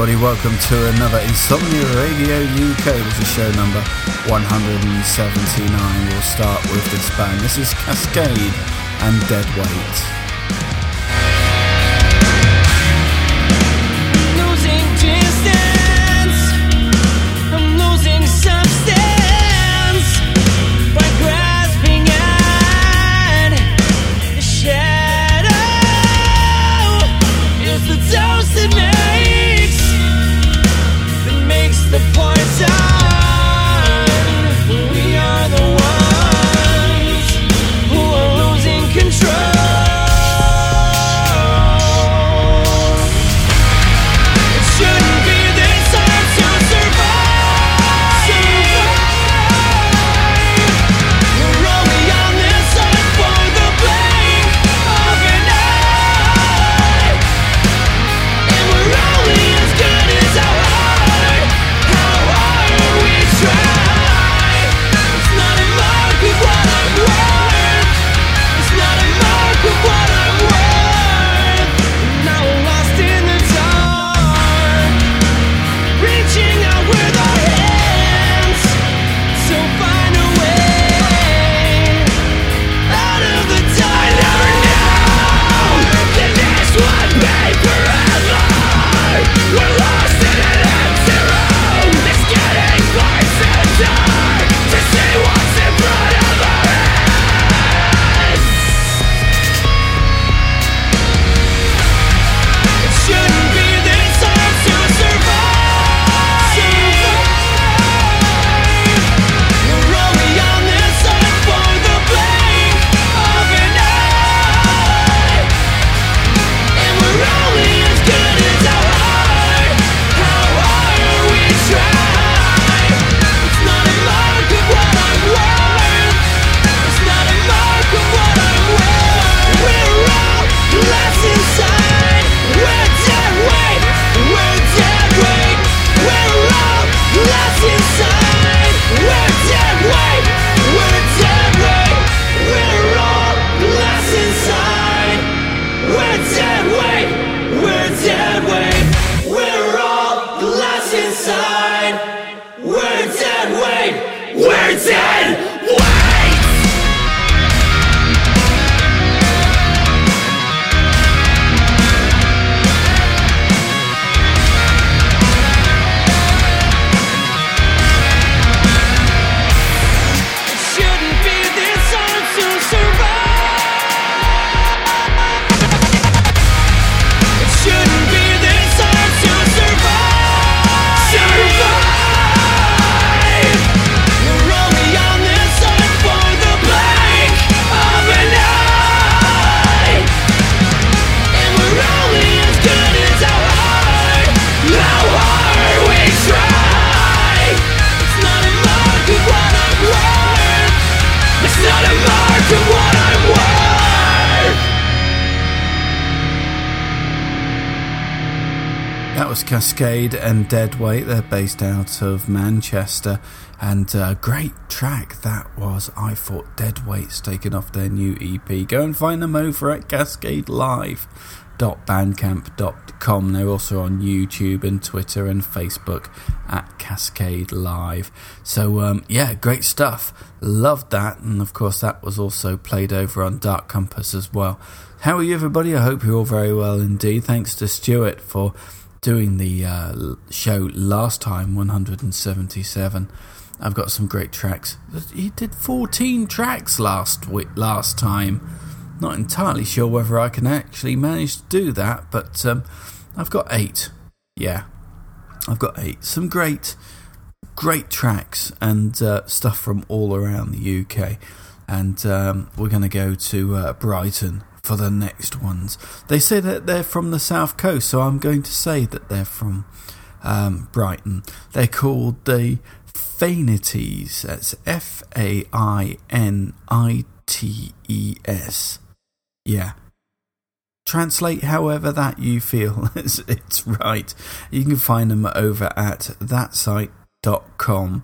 Everybody. Welcome to another Insomnia Radio UK. This is show number 179. We'll start with this band. This is Cascade and Dead Weight. Cascade and Deadweight. They're based out of Manchester, and a great track that was. I thought Deadweight's taken off their new EP. Go and find them over at Cascade Live cascadelive.bandcamp.com. They're also on YouTube and Twitter and Facebook at Cascade Live. So, um, yeah, great stuff. Loved that, and of course, that was also played over on Dark Compass as well. How are you, everybody? I hope you're all very well indeed. Thanks to Stuart for doing the uh, show last time, 177. I've got some great tracks. He did 14 tracks last week, last time. Not entirely sure whether I can actually manage to do that, but um, I've got eight. Yeah, I've got eight. Some great, great tracks and uh, stuff from all around the UK. And um, we're going to go to uh, Brighton for the next ones. They say that they're from the south coast, so I'm going to say that they're from um, Brighton. They're called the Fainites. That's F A I N I T E S. Yeah. Translate however that you feel it's, it's right. You can find them over at thatsite.com.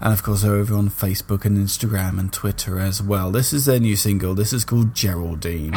And of course, they're over on Facebook and Instagram and Twitter as well. This is their new single. This is called Geraldine.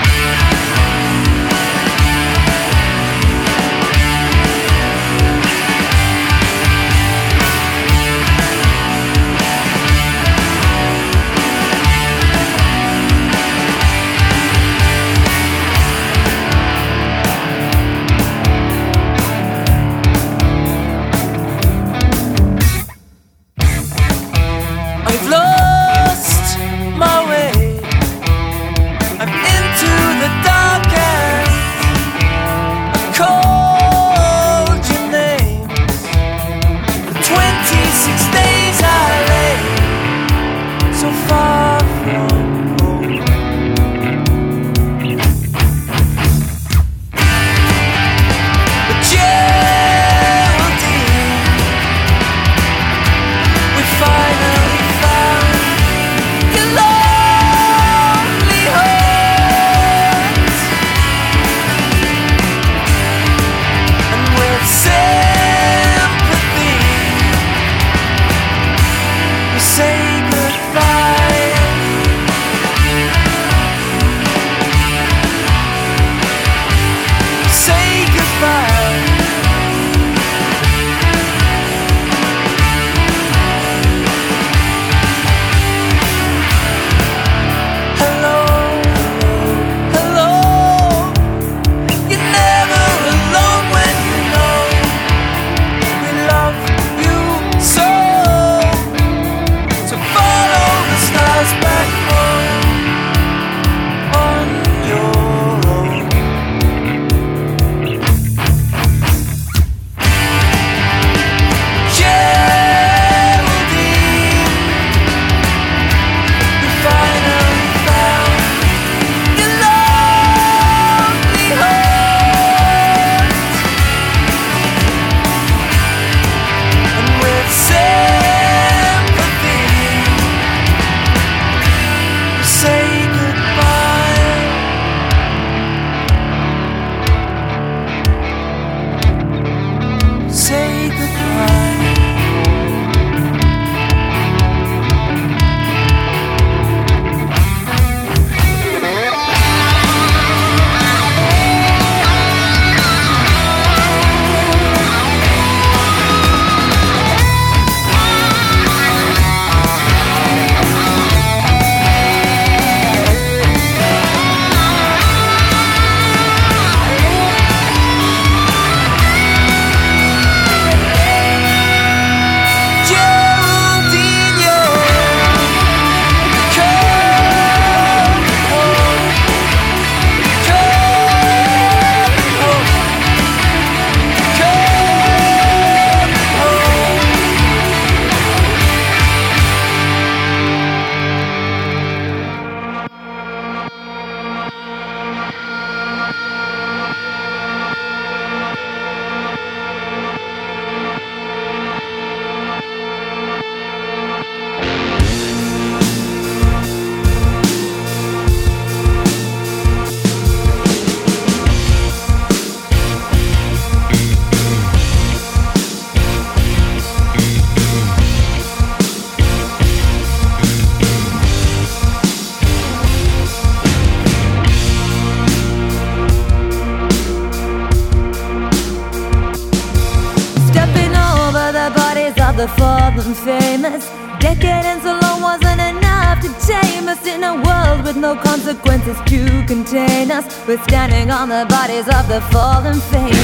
We're standing on the bodies of the fallen famous.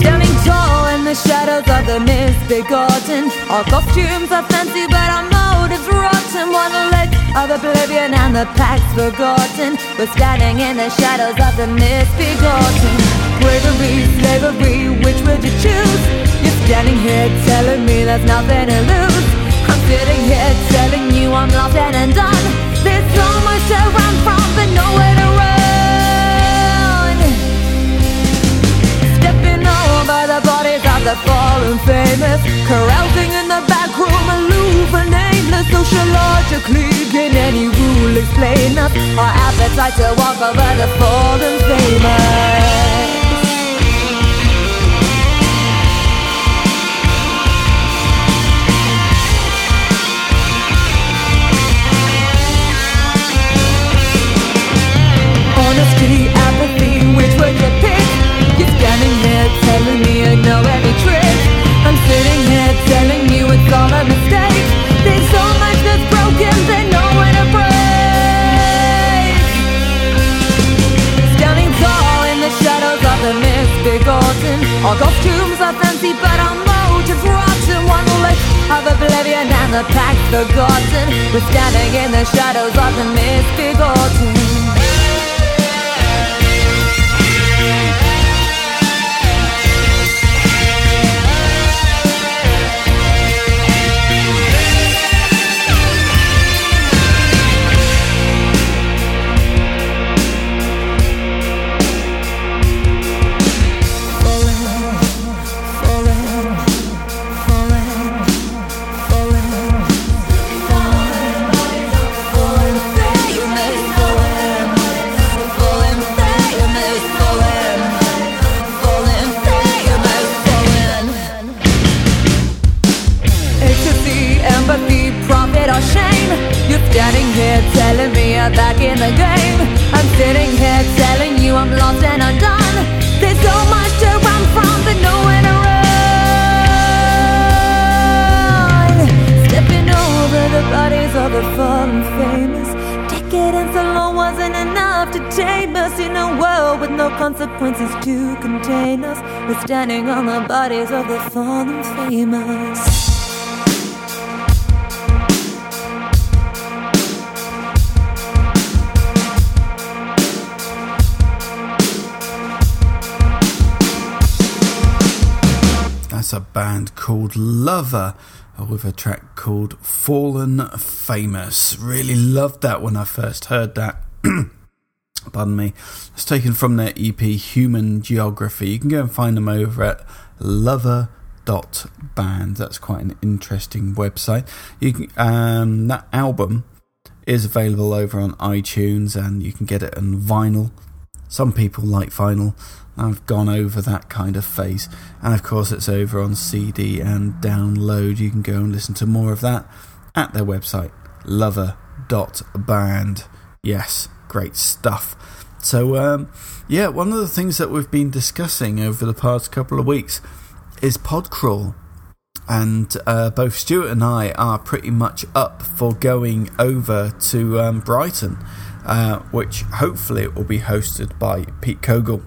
Standing tall in the shadows of the misbegotten. Our costumes are fancy, but our motives rotten. One leg of oblivion and the pact's forgotten. We're standing in the shadows of the misbegotten. Bravery, slavery, which would you choose? You're standing here telling me there's nothing to lose. Sitting here telling you I'm lost and undone. There's so much to run from, but nowhere to run. Stepping over the bodies of the fallen famous Carousing in the back room Aloof and nameless Sociologically Can any rule explain us Our appetite to walk over the fallen famous Apathy, which would you pick? You're standing telling me I know every trick. I'm sitting here telling you it's all a mistake. There's so much that's broken to break. Standing tall in the shadows of the. Our costumes are fancy, but our motives rotten. One lick of oblivion and the pact's forgotten. We're standing in the shadows of the misbegotten. back consequences to contain us. We're standing on the bodies of the fallen famous. That's a band called Lover with a track called Fallen Famous. Really loved that when I first heard that. Pardon me. It's taken from their EP Human Geography. You can go and find them over at lover.band. That's quite an interesting website. You can, um, that album is available over on iTunes and you can get it on vinyl. Some people like vinyl. I've gone over that kind of phase. And of course, it's over on CD and download. You can go and listen to more of that at their website, lover.band. Yes, great stuff. So, um, yeah, one of the things that we've been discussing over the past couple of weeks is Podcrawl. And uh, both Stuart and I are pretty much up for going over to um, Brighton, uh, which hopefully will be hosted by Pete Kogel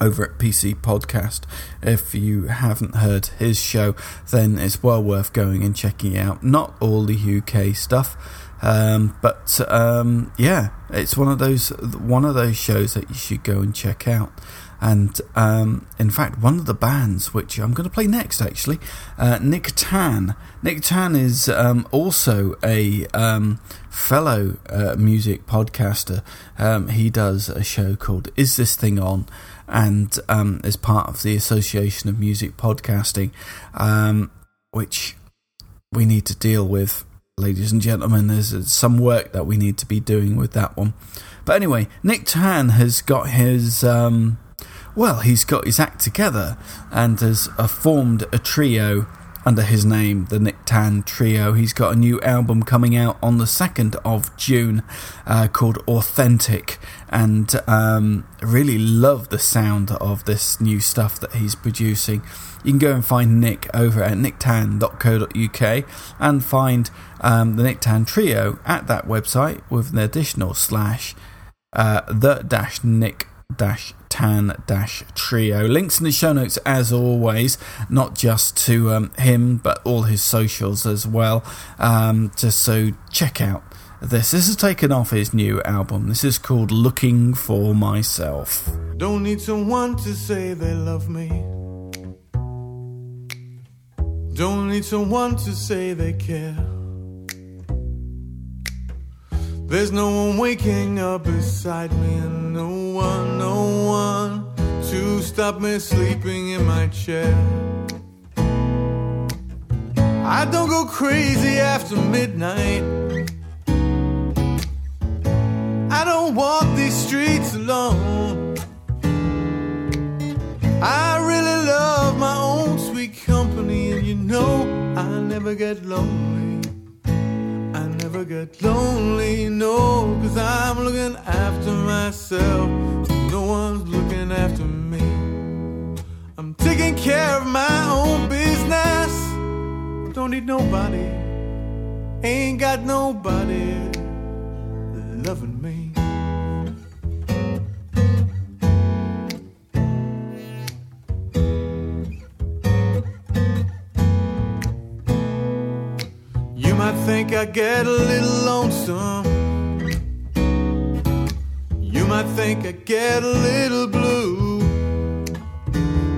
over at PC Podcast. If you haven't heard his show, then it's well worth going and checking out. Not all the UK stuff, um, but um, yeah, it's one of those one of those shows that you should go and check out. And um, in fact, one of the bands which I'm going to play next, actually, uh, Nick Tan. Nick Tan is um, also a um, fellow uh, music podcaster. Um, he does a show called Is This Thing On? and is part of the Association of Music Podcasting, which we need to deal with, ladies and gentlemen. There's some work that we need to be doing with that one. But anyway, Nick Tan has got his. Um, well, he's got his act together and has uh, formed a trio under his name, the Nick Tan Trio. He's got a new album coming out on the 2nd of June uh, called Authentic, and um, really love the sound of this new stuff that he's producing. You can go and find Nick over at nicktan.co.uk and find um, the Nick Tan Trio at that website with an additional slash uh, the dash Nick dash tan dash trio. Links in the show notes as always, not just to um, him but all his socials as well. Um, just so check out this. This is taken off his new album. This is called Looking for Myself. Don't need someone to say they love me. Don't need someone to say they care. There's no one waking up beside me, and no one, no one to stop me sleeping in my chair. I don't go crazy after midnight. I don't walk these streets alone. I really love my own sweet company, and you know I never get lonely. Never get lonely, no, cause I'm looking after myself. No one's looking after me. I'm taking care of my own business. Don't need nobody, ain't got nobody I get a little lonesome. You might think I get a little blue.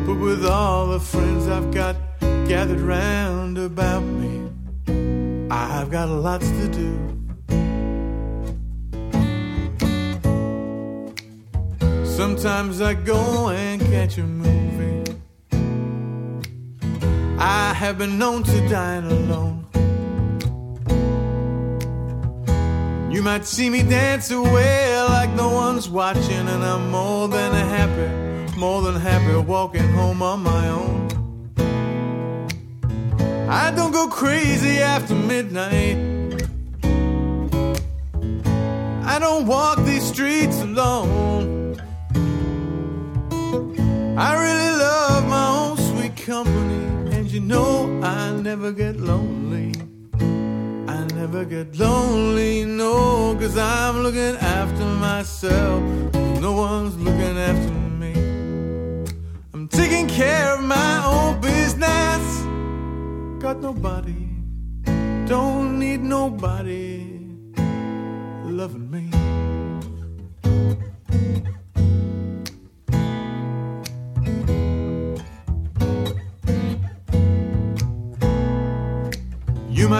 But with all the friends I've got gathered round about me, I've got lots to do. Sometimes I go and catch a movie. I have been known to dine alone. You might see me dance away like no one's watching, and I'm more than happy, more than happy walking home on my own. I don't go crazy after midnight. I don't walk these streets alone. I really love my own sweet company, and you know I never get lonely. Never get lonely, no, cause I'm looking after myself. No one's looking after me. I'm taking care of my own business. Got nobody, don't need nobody loving me.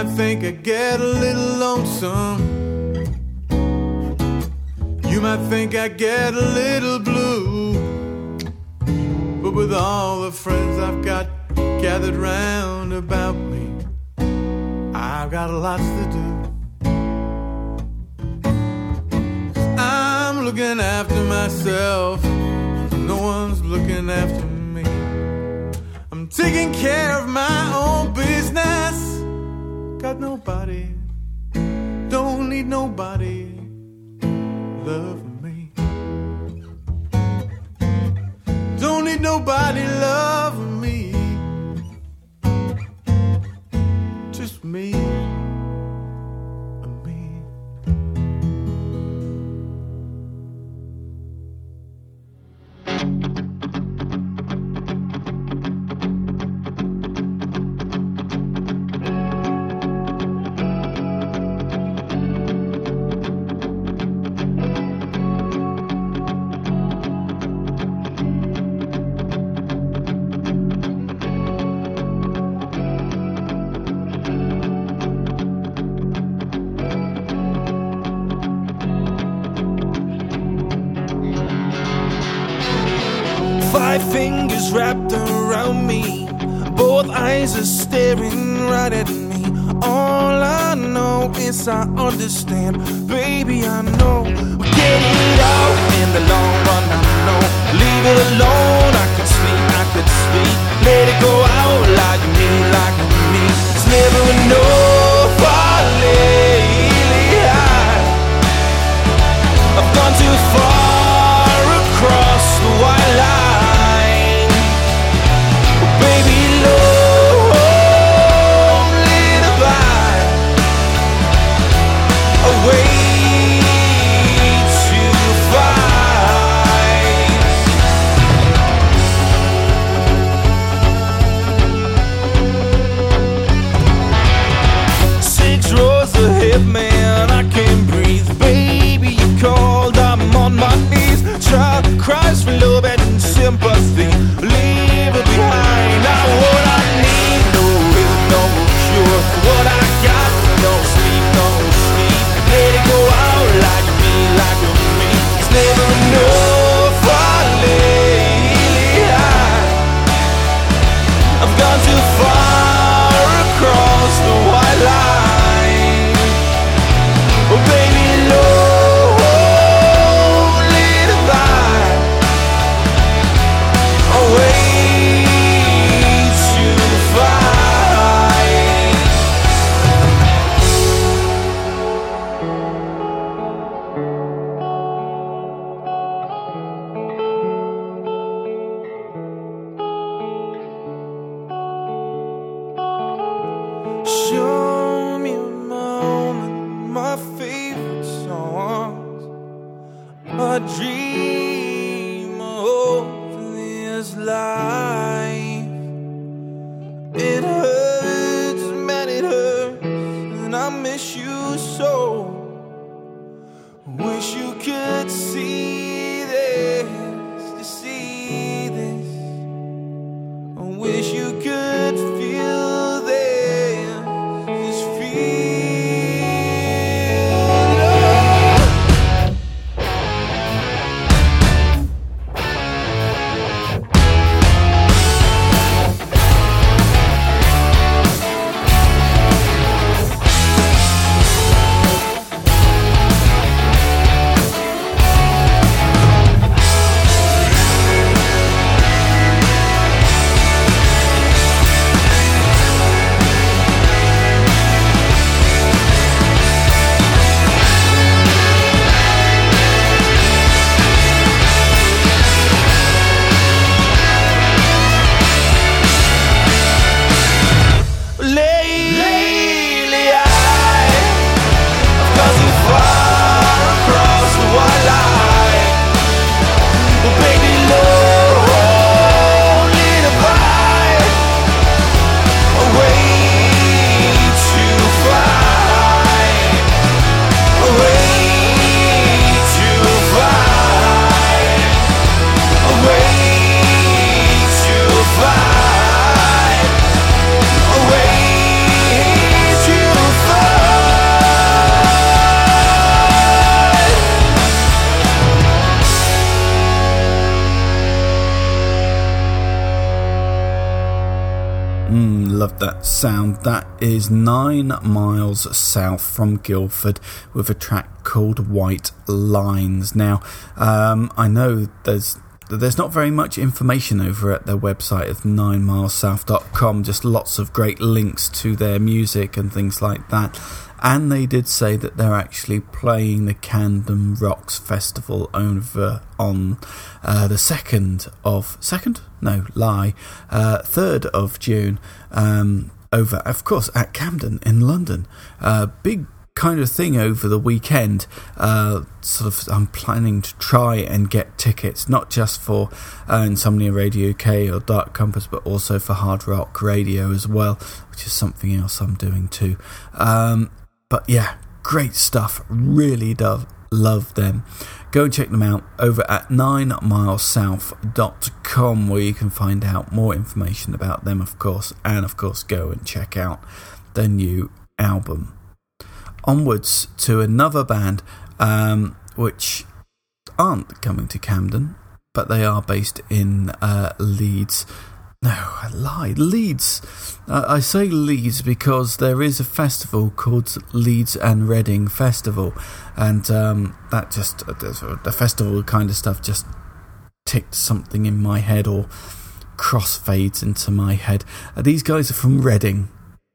Might think I get a little lonesome. You might think I get a little blue. But with all the friends I've got gathered round about me, I've got lots to do. I'm looking after myself. No one's looking after me. I'm taking care of my own need nobody understand, is nine miles south from Guildford with a track called White Lines. Now, um, I know there's there's not very much information over at their website of ninemilessouth.com, just lots of great links to their music and things like that. And they did say that they're actually playing the Camden Rocks Festival over on uh, the 2nd of. 2nd? No, lie. Uh, 3rd of June um, over, of course, at Camden in London. Uh, big kind of thing over the weekend. Uh, sort of, I'm planning to try and get tickets, not just for uh, Insomnia Radio UK or Dark Compass, but also for Hard Rock Radio as well, which is something else I'm doing too. Um, but yeah, great stuff. Really do love them. Go and check them out over at 9milesouth.com where you can find out more information about them, of course, and of course, go and check out their new album onwards to another band um, which aren't coming to Camden, but they are based in uh, Leeds. No, I lied. Leeds. Uh, I say Leeds because there is a festival called Leeds and Reading Festival, and um, that just uh, the festival kind of stuff just ticked something in my head or crossfades into my head. Uh, these guys are from Reading,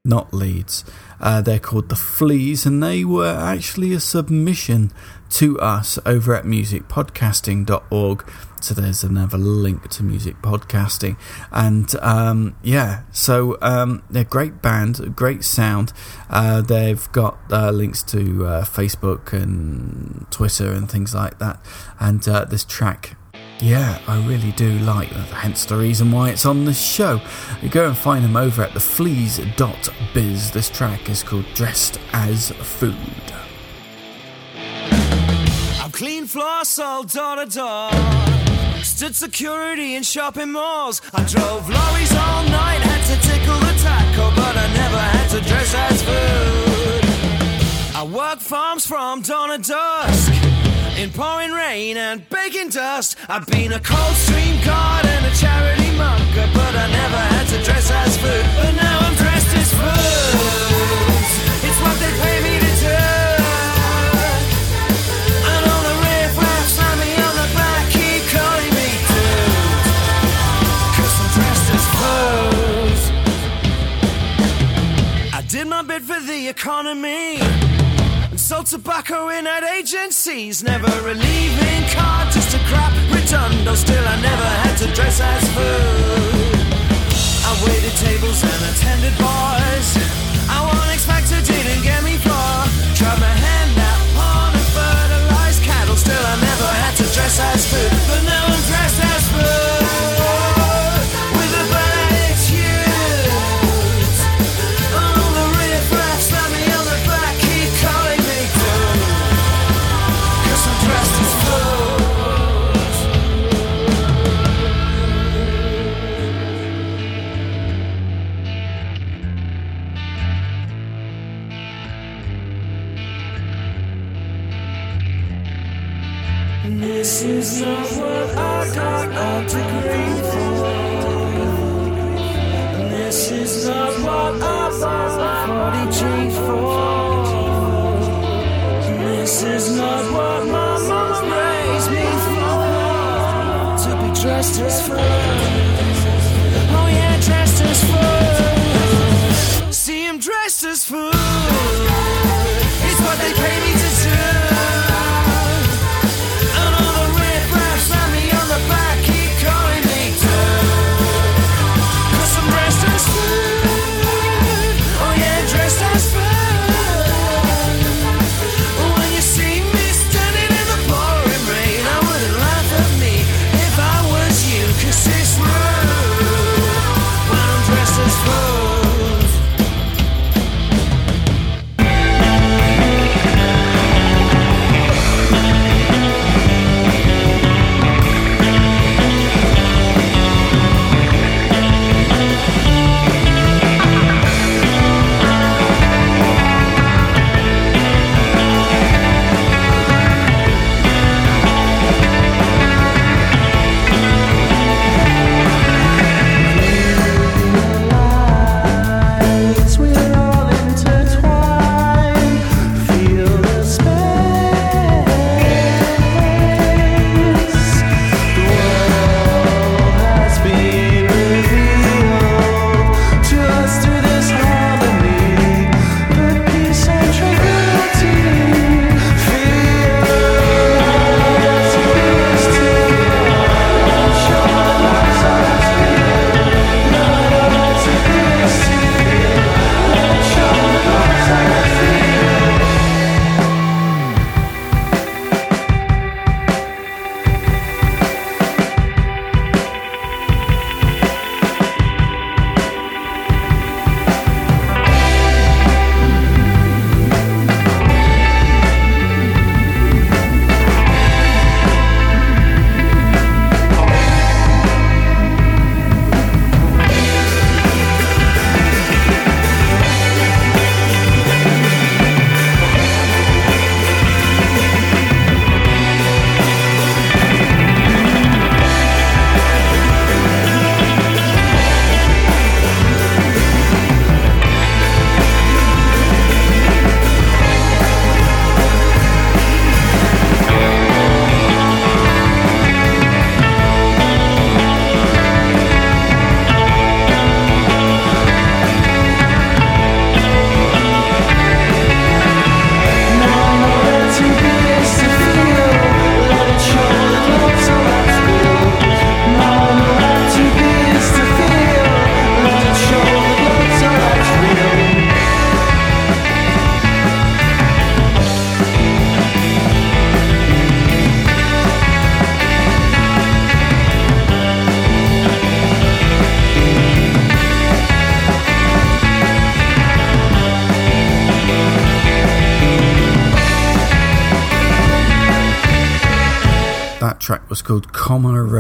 not Leeds. Uh, they're called The Fleas, and they were actually a submission to us over at musicpodcasting.org. So there's another link to music podcasting. And um, yeah, so um, they're a great band, great sound. Uh, they've got uh, links to uh, Facebook and Twitter and things like that. And uh, this track yeah, I really do like that, hence the reason why it's on the show. You go and find them over at the thefleas.biz. This track is called Dressed as Food. I've cleaned floors all door to door. Stood security in shopping malls. I drove lorries all night, had to tickle the taco, but I never had to dress as food. I worked farms from dawn to dusk. In pouring rain and baking dust, I've been a Coldstream guard and a charity monker, but I never had to dress as food. Economy. And sold tobacco in ad agencies. Never a leaving card, just a crap redundo. Still, I never had to dress as food. I waited tables and attended bars. I X Factor, didn't get me far. Tried my hand out on and fertilized cattle. Still, I never had to This is not what I got a degree for. This is not what I bought 40G for. This is not what my mama raised me for. To be dressed as fun.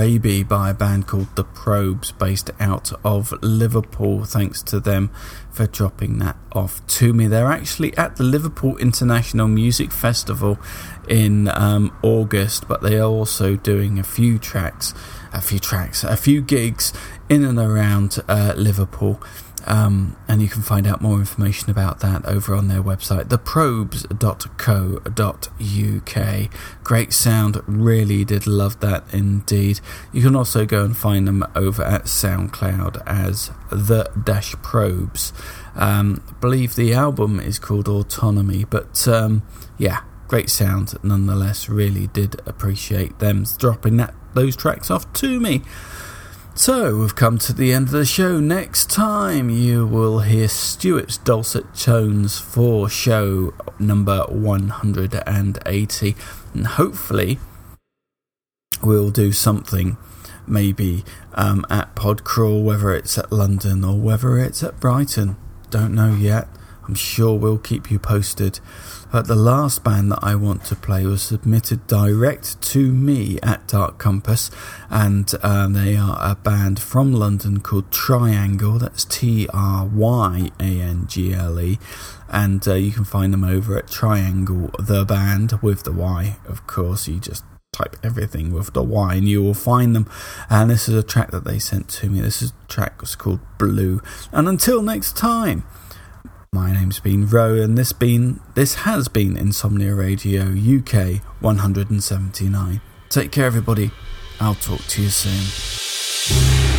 Arabi by a band called The Probes, based out of Liverpool. Thanks to them for dropping that off to me. They're actually at the Liverpool International Music Festival in um, August, but they are also doing a few tracks, a few tracks, a few gigs in and around uh, Liverpool. Um, and you can find out more information about that over on their website, theprobes.co.uk. Great sound, really did love that indeed. You can also go and find them over at SoundCloud as the Dash Probes. Um, believe the album is called Autonomy, but um, yeah, great sound nonetheless. Really did appreciate them dropping that those tracks off to me. So, we've come to the end of the show. Next time, you will hear Stuart's dulcet tones for show number 180. And hopefully, we'll do something maybe um, at Podcrawl, whether it's at London or whether it's at Brighton. Don't know yet. I'm sure we'll keep you posted. But the last band that I want to play was submitted direct to me at Dark Compass, and um, they are a band from London called Tryangle. That's T R Y A N G L E, and uh, you can find them over at Tryangle the Band with the Y, of course. You just type everything with the Y and you will find them. And this is a track that they sent to me. This is track was called Blue. And until next time, my name's been Ro, and this been this has been Insomnia Radio UK 179. Take care, everybody. I'll talk to you soon.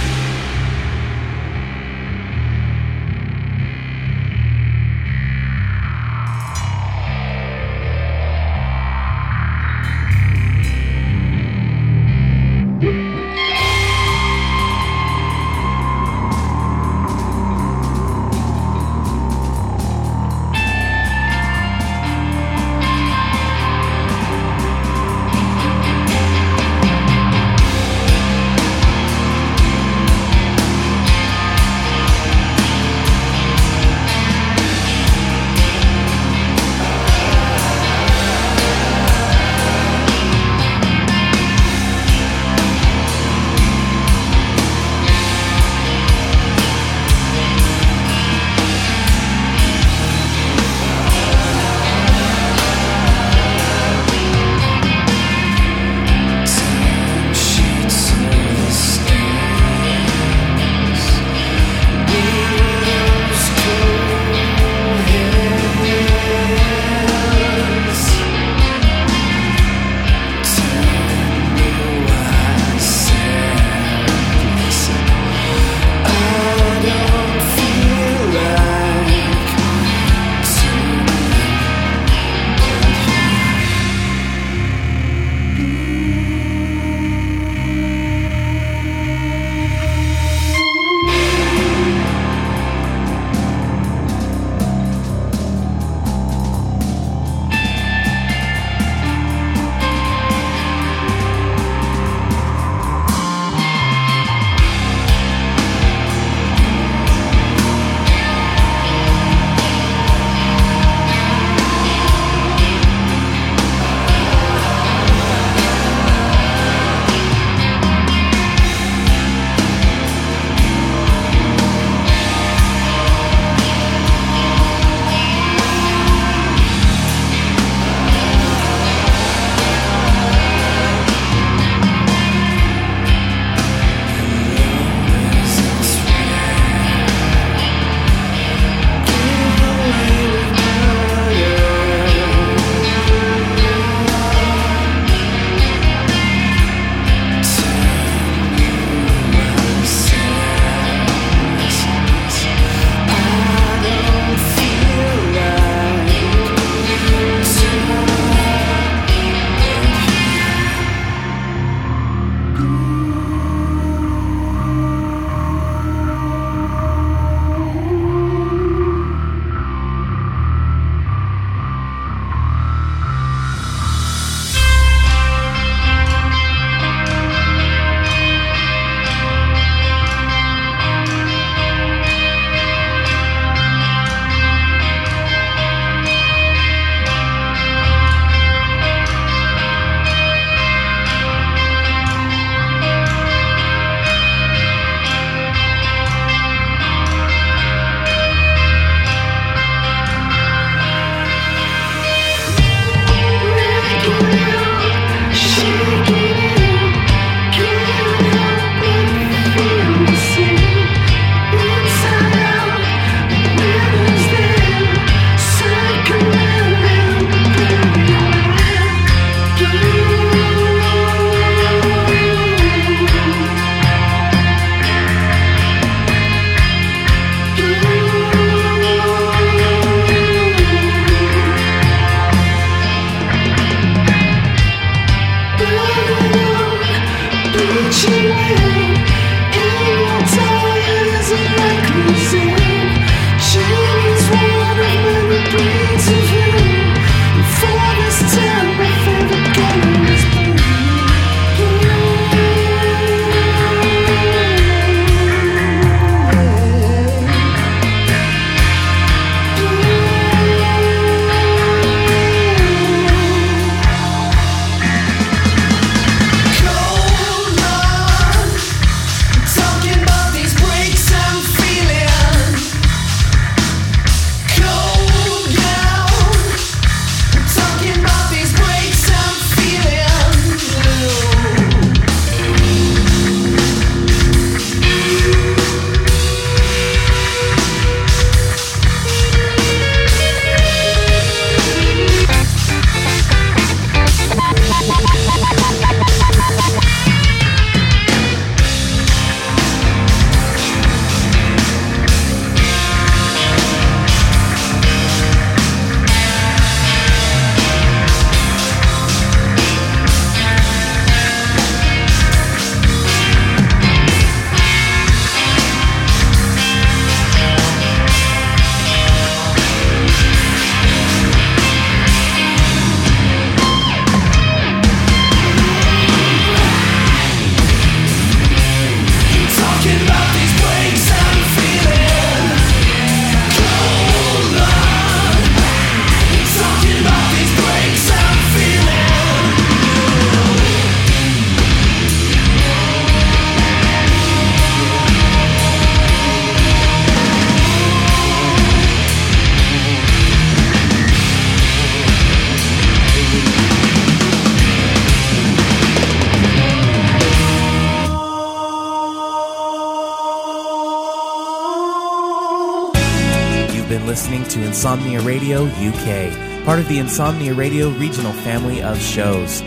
Insomnia Radio UK, part of the Insomnia Radio regional family of shows.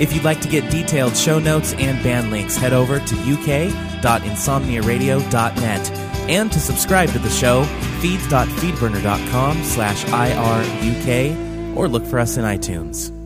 If you'd like to get detailed show notes and band links, head over to uk.insomniaradio.net. And to subscribe to the show, feeds.feedburner.com slash IRUK, or look for us in iTunes.